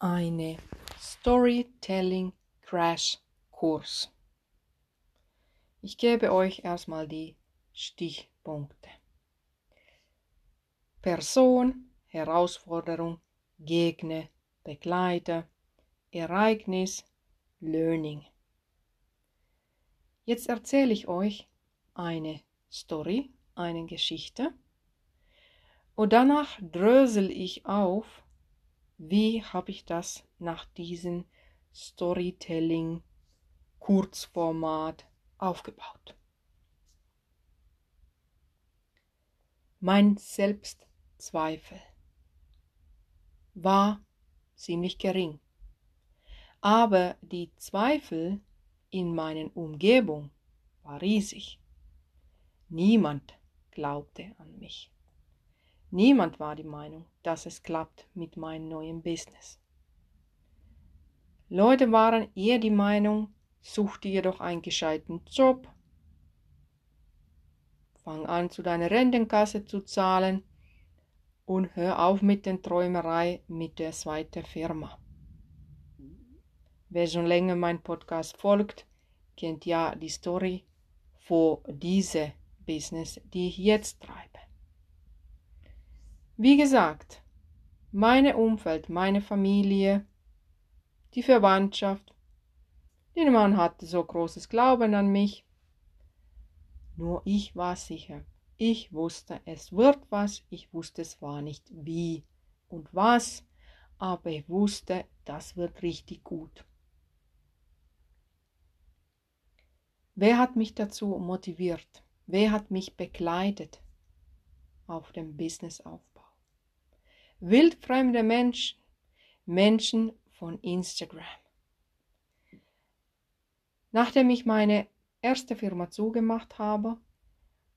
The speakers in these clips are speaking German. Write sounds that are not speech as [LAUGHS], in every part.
eine Storytelling Crash Kurs. Ich gebe euch erstmal die Stichpunkte. Person, Herausforderung, Gegner, Begleiter, Ereignis, Learning. Jetzt erzähle ich euch eine Story, eine Geschichte und danach drösel ich auf, wie habe ich das nach diesem Storytelling Kurzformat aufgebaut. Mein Selbstzweifel war ziemlich gering, aber die Zweifel in meiner Umgebung war riesig. Niemand glaubte an mich. Niemand war die Meinung, dass es klappt mit meinem neuen Business. Leute waren eher die Meinung, such dir doch einen gescheiten Job, fang an, zu deiner Rentenkasse zu zahlen und hör auf mit der Träumerei mit der zweiten Firma. Wer schon länger mein Podcast folgt, kennt ja die Story vor diese Business, die ich jetzt treibe. Wie gesagt, meine Umfeld, meine Familie, die Verwandtschaft, niemand hatte so großes Glauben an mich. Nur ich war sicher. Ich wusste, es wird was, ich wusste es war nicht wie und was, aber ich wusste, das wird richtig gut. Wer hat mich dazu motiviert? Wer hat mich begleitet auf dem Businessaufbau? Wildfremde Menschen, Menschen von Instagram. Nachdem ich meine erste Firma zugemacht habe,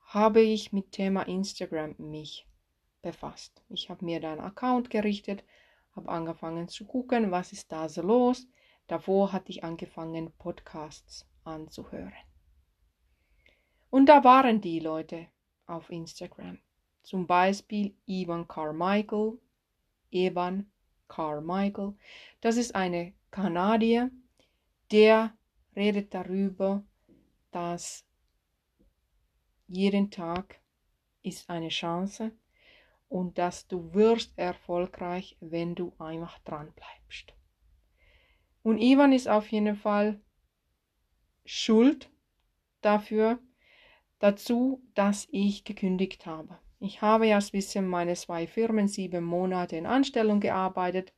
habe ich mit Thema Instagram mich befasst. Ich habe mir da einen Account gerichtet, habe angefangen zu gucken, was ist da so los. Davor hatte ich angefangen, Podcasts anzuhören. Und da waren die Leute auf Instagram. Zum Beispiel Ivan Carmichael, Evan Carmichael. Das ist eine Kanadier, der redet darüber, dass jeden Tag ist eine Chance und dass du wirst erfolgreich, wenn du einfach dran bleibst. Und Ivan ist auf jeden Fall schuld dafür, dazu, dass ich gekündigt habe. Ich habe ja wissen meine zwei Firmen sieben Monate in Anstellung gearbeitet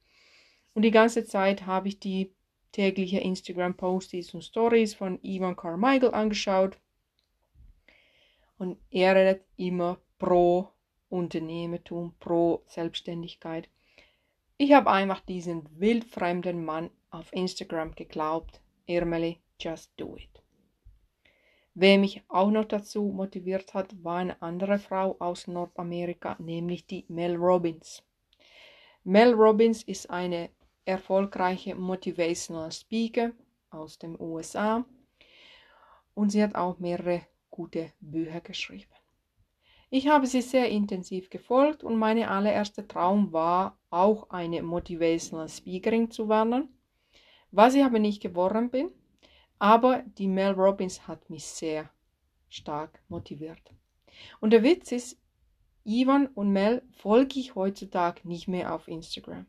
und die ganze Zeit habe ich die tägliche Instagram-Posties und Stories von Ivan Carmichael angeschaut und er redet immer pro Unternehmertum, pro Selbstständigkeit. Ich habe einfach diesen wildfremden Mann auf Instagram geglaubt. Irmeli, just do it. Wer mich auch noch dazu motiviert hat, war eine andere Frau aus Nordamerika, nämlich die Mel Robbins. Mel Robbins ist eine erfolgreiche Motivational Speaker aus den USA und sie hat auch mehrere gute Bücher geschrieben. Ich habe sie sehr intensiv gefolgt und meine allererste Traum war auch eine Motivational Speakerin zu werden. Was ich aber nicht geworden bin, aber die Mel Robbins hat mich sehr stark motiviert. Und der Witz ist, Ivan und Mel folge ich heutzutage nicht mehr auf Instagram.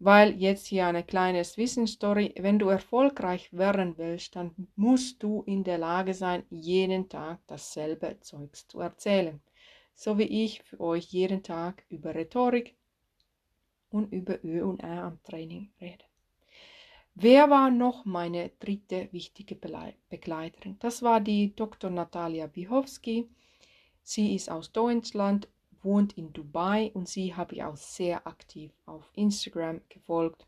Weil jetzt hier eine kleine Wissensstory, wenn du erfolgreich werden willst, dann musst du in der Lage sein, jeden Tag dasselbe Zeugs zu erzählen. So wie ich für euch jeden Tag über Rhetorik und über Ö und Ä am Training rede. Wer war noch meine dritte wichtige Begleiterin? Das war die Dr. Natalia Bichowski. Sie ist aus Deutschland, wohnt in Dubai und sie habe ich auch sehr aktiv auf Instagram gefolgt.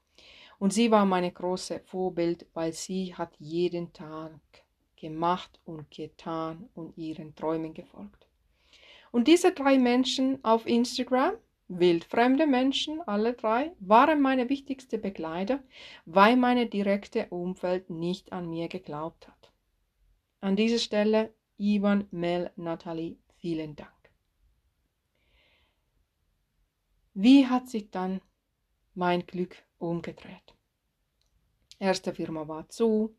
Und sie war meine große Vorbild, weil sie hat jeden Tag gemacht und getan und ihren Träumen gefolgt. Und diese drei Menschen auf Instagram Wildfremde Menschen, alle drei, waren meine wichtigste Begleiter, weil meine direkte Umfeld nicht an mir geglaubt hat. An dieser Stelle Ivan, Mel, Natalie, vielen Dank. Wie hat sich dann mein Glück umgedreht. Erste Firma war zu.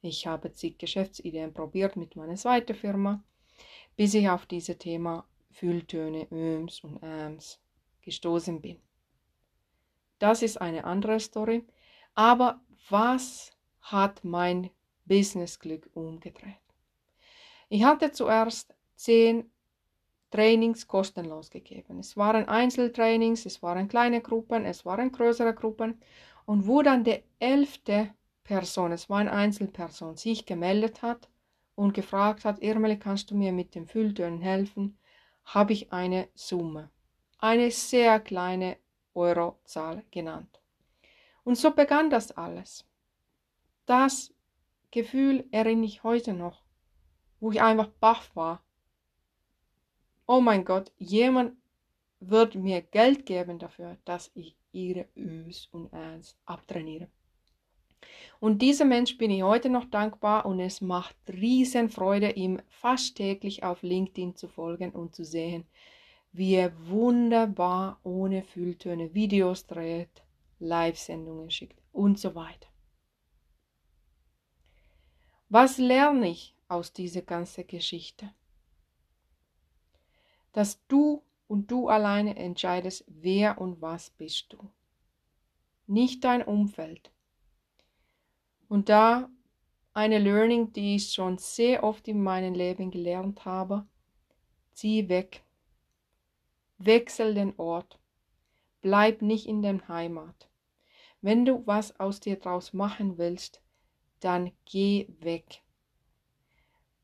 Ich habe zig Geschäftsideen probiert mit meiner zweiten Firma, bis ich auf dieses Thema Fülltöne, Öms und Äms gestoßen bin. Das ist eine andere Story. Aber was hat mein Businessglück umgedreht? Ich hatte zuerst zehn Trainings kostenlos gegeben. Es waren Einzeltrainings, es waren kleine Gruppen, es waren größere Gruppen. Und wo dann die elfte Person, es war eine Einzelperson, sich gemeldet hat und gefragt hat, Irmeli, kannst du mir mit den Fülltönen helfen, habe ich eine Summe, eine sehr kleine Eurozahl genannt. Und so begann das alles. Das Gefühl erinnere ich heute noch, wo ich einfach baff war. Oh mein Gott, jemand wird mir Geld geben dafür, dass ich ihre Ös und Äs abtrainiere. Und diesem Mensch bin ich heute noch dankbar und es macht riesen Freude, ihm fast täglich auf LinkedIn zu folgen und zu sehen, wie er wunderbar ohne Fülltöne Videos dreht, Live-Sendungen schickt und so weiter. Was lerne ich aus dieser ganzen Geschichte? Dass du und du alleine entscheidest, wer und was bist du. Nicht dein Umfeld. Und da eine Learning, die ich schon sehr oft in meinem Leben gelernt habe, zieh weg. Wechsel den Ort. Bleib nicht in der Heimat. Wenn du was aus dir draus machen willst, dann geh weg.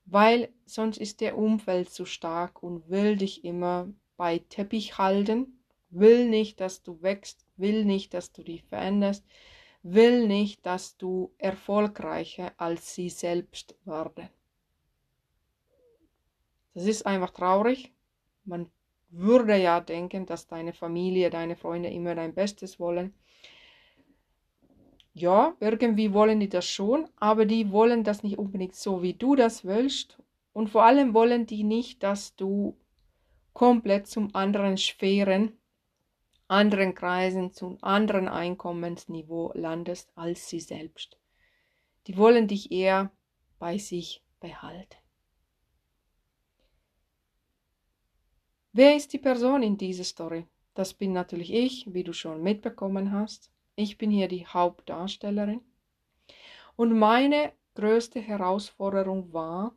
Weil sonst ist der Umfeld zu stark und will dich immer bei Teppich halten, will nicht, dass du wächst, will nicht, dass du dich veränderst, will nicht, dass du erfolgreicher als sie selbst werden. Das ist einfach traurig. Man würde ja denken, dass deine Familie, deine Freunde immer dein Bestes wollen. Ja, irgendwie wollen die das schon, aber die wollen das nicht unbedingt so, wie du das willst. Und vor allem wollen die nicht, dass du komplett zum anderen Sphären, anderen Kreisen, zum anderen Einkommensniveau landest als sie selbst. Die wollen dich eher bei sich behalten. Wer ist die Person in dieser Story? Das bin natürlich ich, wie du schon mitbekommen hast. Ich bin hier die Hauptdarstellerin. Und meine größte Herausforderung war,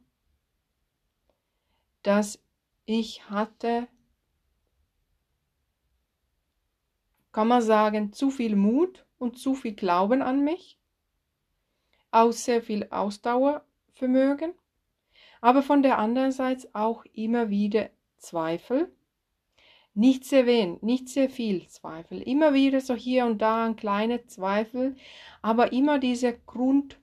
dass ich hatte, kann man sagen, zu viel Mut und zu viel Glauben an mich, auch sehr viel Ausdauervermögen, aber von der anderen Seite auch immer wieder Zweifel. Nicht sehr wenig, nicht sehr viel Zweifel. Immer wieder so hier und da ein kleiner Zweifel, aber immer diese Grundstimmung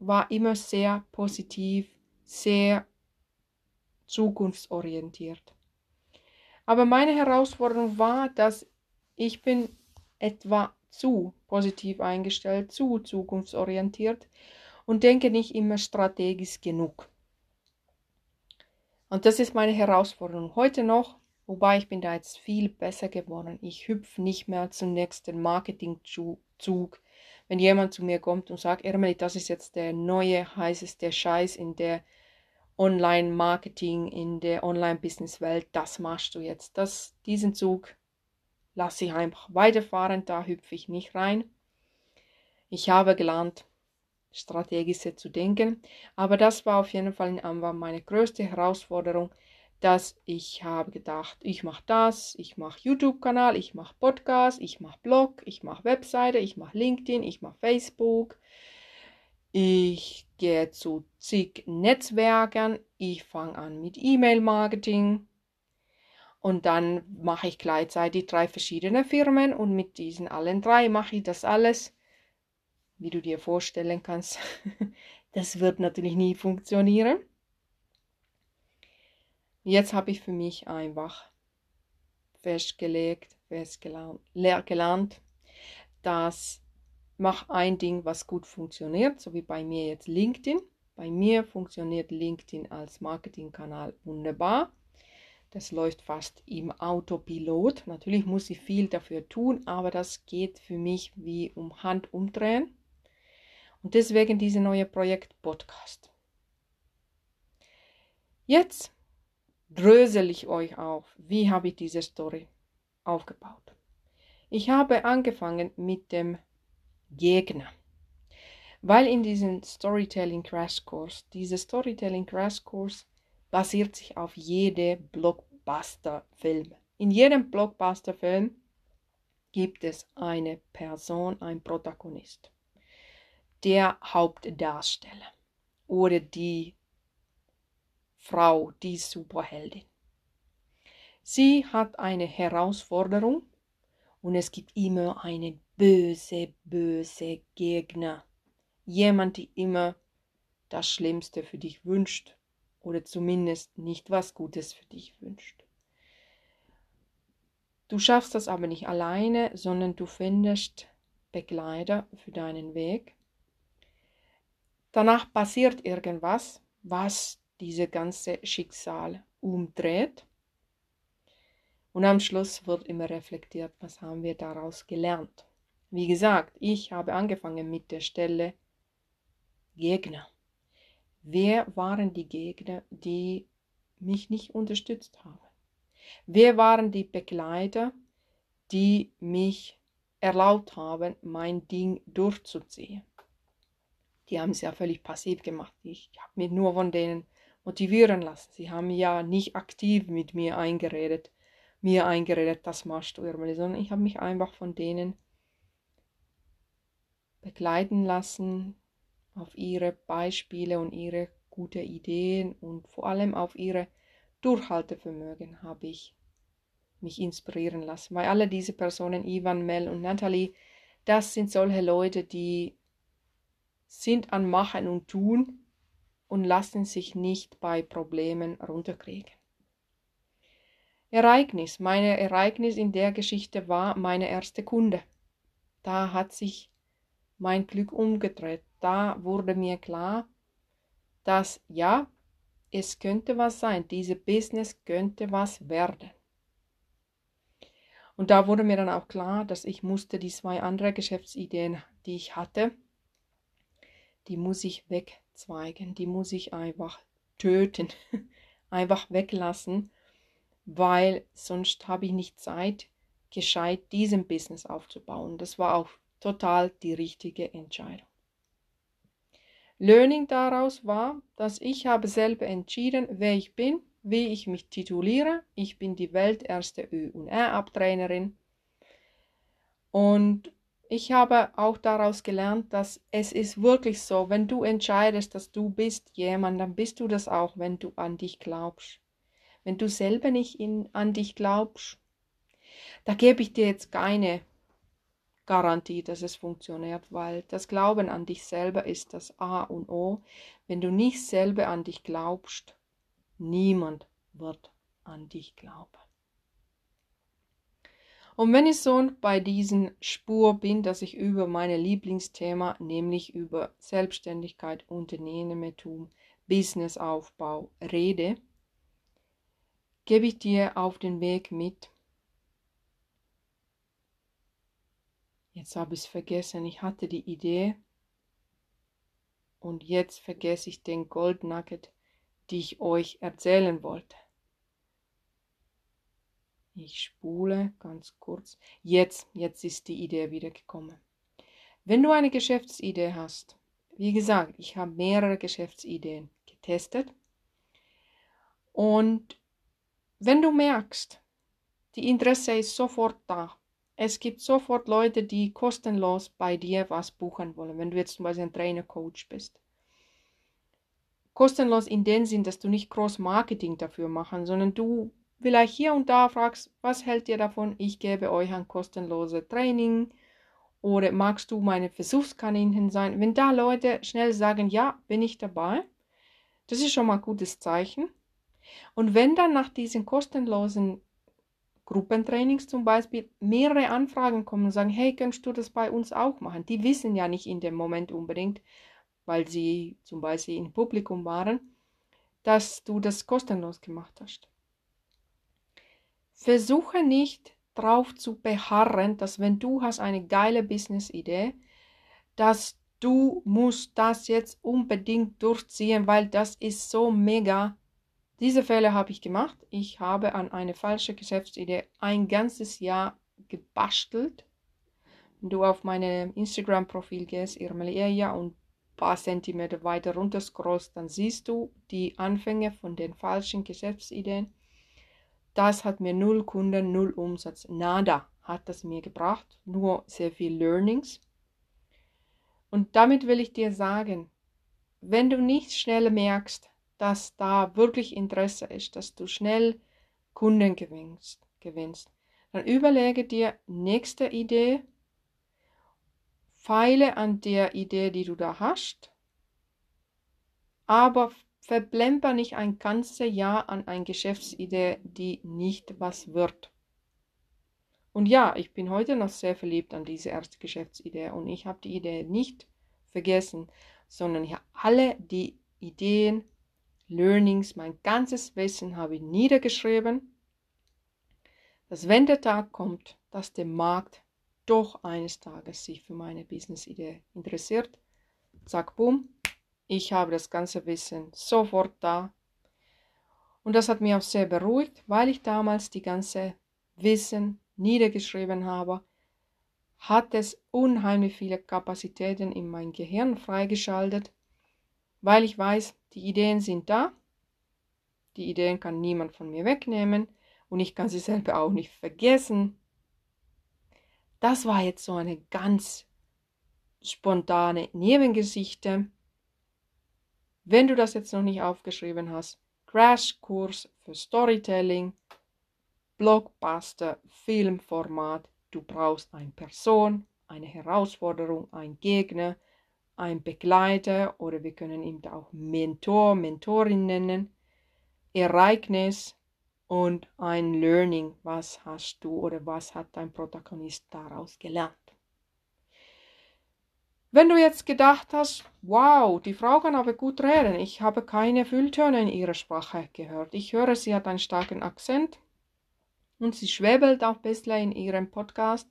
war immer sehr positiv, sehr zukunftsorientiert. Aber meine Herausforderung war, dass ich bin etwa zu positiv eingestellt, zu zukunftsorientiert und denke nicht immer strategisch genug. Und das ist meine Herausforderung heute noch, wobei ich bin da jetzt viel besser geworden. Ich hüpfe nicht mehr zum nächsten Marketingzug. Wenn jemand zu mir kommt und sagt, Ermeli, das ist jetzt der neue heißeste Scheiß in der Online-Marketing, in der Online-Business-Welt, das machst du jetzt. Das, diesen Zug lasse ich einfach weiterfahren, da hüpfe ich nicht rein. Ich habe gelernt, strategischer zu denken, aber das war auf jeden Fall in Anwar meine größte Herausforderung, dass ich habe gedacht, ich mache das, ich mache YouTube-Kanal, ich mache Podcast, ich mache Blog, ich mache Webseite, ich mache LinkedIn, ich mache Facebook, ich gehe zu zig Netzwerken. Ich fange an mit E-Mail-Marketing. Und dann mache ich gleichzeitig drei verschiedene Firmen und mit diesen allen drei mache ich das alles, wie du dir vorstellen kannst. [LAUGHS] das wird natürlich nie funktionieren. Jetzt habe ich für mich einfach festgelegt, festgelernt, dass mach ein Ding, was gut funktioniert, so wie bei mir jetzt LinkedIn. Bei mir funktioniert LinkedIn als Marketingkanal wunderbar. Das läuft fast im Autopilot. Natürlich muss ich viel dafür tun, aber das geht für mich wie um Hand umdrehen. Und deswegen diese neue Projekt Podcast. Jetzt drösel ich euch auf, wie habe ich diese Story aufgebaut. Ich habe angefangen mit dem Gegner. Weil in diesem Storytelling Crash Course, dieser Storytelling Crash Course basiert sich auf jede Blockbuster-Film. In jedem Blockbuster-Film gibt es eine Person, ein Protagonist, der Hauptdarsteller oder die Frau, die Superheldin. Sie hat eine Herausforderung und es gibt immer einen böse, böse Gegner. Jemand, die immer das Schlimmste für dich wünscht oder zumindest nicht was Gutes für dich wünscht. Du schaffst das aber nicht alleine, sondern du findest Begleiter für deinen Weg. Danach passiert irgendwas, was diese ganze Schicksal umdreht. Und am Schluss wird immer reflektiert, was haben wir daraus gelernt. Wie gesagt, ich habe angefangen mit der Stelle Gegner. Wer waren die Gegner, die mich nicht unterstützt haben? Wer waren die Begleiter, die mich erlaubt haben, mein Ding durchzuziehen? Die haben es ja völlig passiv gemacht. Ich habe mich nur von denen motivieren lassen. Sie haben ja nicht aktiv mit mir eingeredet, mir eingeredet, das machst du, Irmeli, sondern ich habe mich einfach von denen begleiten lassen, auf ihre Beispiele und ihre gute Ideen und vor allem auf ihre Durchhaltevermögen habe ich mich inspirieren lassen. Weil alle diese Personen, Ivan, Mel und Natalie, das sind solche Leute, die sind an Machen und Tun und lassen sich nicht bei Problemen runterkriegen. Ereignis. Meine Ereignis in der Geschichte war meine erste Kunde. Da hat sich mein Glück umgedreht. Da wurde mir klar, dass ja, es könnte was sein. Diese Business könnte was werden. Und da wurde mir dann auch klar, dass ich musste die zwei anderen Geschäftsideen, die ich hatte, die muss ich weg Zweigen, die muss ich einfach töten, [LAUGHS] einfach weglassen, weil sonst habe ich nicht Zeit, gescheit diesen Business aufzubauen. Das war auch total die richtige Entscheidung. Learning daraus war, dass ich habe selber entschieden, wer ich bin, wie ich mich tituliere. Ich bin die welterste Ö- und R-Abtrainerin. Und ich habe auch daraus gelernt, dass es ist wirklich so, wenn du entscheidest, dass du bist jemand, dann bist du das auch, wenn du an dich glaubst. Wenn du selber nicht in, an dich glaubst, da gebe ich dir jetzt keine Garantie, dass es funktioniert, weil das Glauben an dich selber ist das A und O. Wenn du nicht selber an dich glaubst, niemand wird an dich glauben. Und wenn ich so bei diesen Spur bin, dass ich über meine Lieblingsthema, nämlich über Selbstständigkeit, Unternehmertum, Businessaufbau rede, gebe ich dir auf den Weg mit. Jetzt habe ich es vergessen, ich hatte die Idee und jetzt vergesse ich den Gold Nugget, die ich euch erzählen wollte. Ich spule ganz kurz. Jetzt, jetzt ist die Idee wieder gekommen. Wenn du eine Geschäftsidee hast, wie gesagt, ich habe mehrere Geschäftsideen getestet. Und wenn du merkst, die Interesse ist sofort da, es gibt sofort Leute, die kostenlos bei dir was buchen wollen, wenn du jetzt zum Beispiel ein Trainer-Coach bist. Kostenlos in dem Sinn, dass du nicht groß Marketing dafür machen, sondern du vielleicht hier und da fragst, was hält ihr davon? Ich gebe euch ein kostenloses Training oder magst du meine Versuchskaninchen sein? Wenn da Leute schnell sagen, ja, bin ich dabei, das ist schon mal ein gutes Zeichen. Und wenn dann nach diesen kostenlosen Gruppentrainings zum Beispiel mehrere Anfragen kommen und sagen, hey, kannst du das bei uns auch machen? Die wissen ja nicht in dem Moment unbedingt, weil sie zum Beispiel im Publikum waren, dass du das kostenlos gemacht hast. Versuche nicht drauf zu beharren, dass wenn du hast eine geile Business-Idee, dass du musst das jetzt unbedingt durchziehen, weil das ist so mega. Diese Fälle habe ich gemacht. Ich habe an eine falsche Geschäftsidee ein ganzes Jahr gebastelt. Wenn du auf mein Instagram-Profil gehst, Irmeli Eja, und ein paar Zentimeter weiter runter scrollst, dann siehst du die Anfänge von den falschen Geschäftsideen. Das hat mir null Kunden, null Umsatz, nada hat das mir gebracht, nur sehr viel Learnings. Und damit will ich dir sagen, wenn du nicht schnell merkst, dass da wirklich Interesse ist, dass du schnell Kunden gewinnst, gewinnst dann überlege dir nächste Idee, feile an der Idee, die du da hast, aber verblemper nicht ein ganzes Jahr an eine Geschäftsidee, die nicht was wird. Und ja, ich bin heute noch sehr verliebt an diese erste Geschäftsidee. Und ich habe die Idee nicht vergessen, sondern ich alle die Ideen, Learnings, mein ganzes Wissen habe ich niedergeschrieben, dass wenn der Tag kommt, dass der Markt doch eines Tages sich für meine Business-Idee interessiert, zack, boom, ich habe das ganze Wissen sofort da. Und das hat mich auch sehr beruhigt, weil ich damals die ganze Wissen niedergeschrieben habe, hat es unheimlich viele Kapazitäten in mein Gehirn freigeschaltet, weil ich weiß, die Ideen sind da, die Ideen kann niemand von mir wegnehmen und ich kann sie selber auch nicht vergessen. Das war jetzt so eine ganz spontane Nebengeschichte. Wenn du das jetzt noch nicht aufgeschrieben hast, Crashkurs für Storytelling, Blockbuster, Filmformat. Du brauchst eine Person, eine Herausforderung, ein Gegner, ein Begleiter oder wir können ihn auch Mentor, Mentorin nennen, Ereignis und ein Learning. Was hast du oder was hat dein Protagonist daraus gelernt? Wenn du jetzt gedacht hast, wow, die Frau kann aber gut reden, ich habe keine Fülltöne in ihrer Sprache gehört. Ich höre, sie hat einen starken Akzent, und sie schwebelt auch ein bisschen in ihrem Podcast.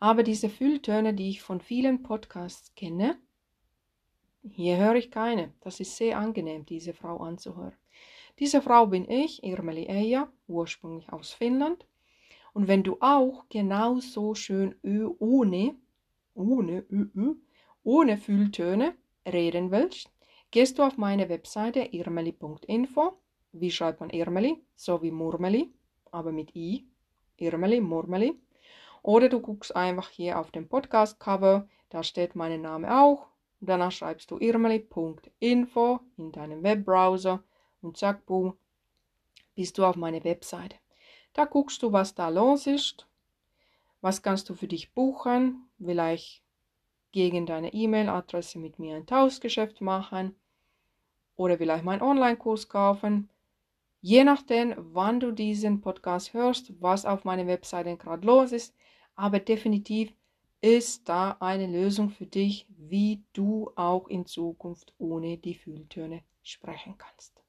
Aber diese Fülltöne, die ich von vielen Podcasts kenne, hier höre ich keine. Das ist sehr angenehm, diese Frau anzuhören. Diese Frau bin ich, Irmeli Eija, ursprünglich aus Finnland. Und wenn du auch genauso schön ohne, ohne, ohne Fülltöne reden willst, gehst du auf meine Webseite irmeli.info. Wie schreibt man Irmeli? So wie Murmeli aber mit I, Irmeli, Murmeli. Oder du guckst einfach hier auf dem Podcast-Cover, da steht mein Name auch. Danach schreibst du irmeli.info in deinem Webbrowser und zack, boom, bist du auf meine Webseite. Da guckst du, was da los ist, was kannst du für dich buchen, vielleicht gegen deine E-Mail-Adresse mit mir ein Tauschgeschäft machen oder vielleicht meinen Online-Kurs kaufen Je nachdem, wann du diesen Podcast hörst, was auf meiner Webseite gerade los ist, aber definitiv ist da eine Lösung für dich, wie du auch in Zukunft ohne die Fühltöne sprechen kannst.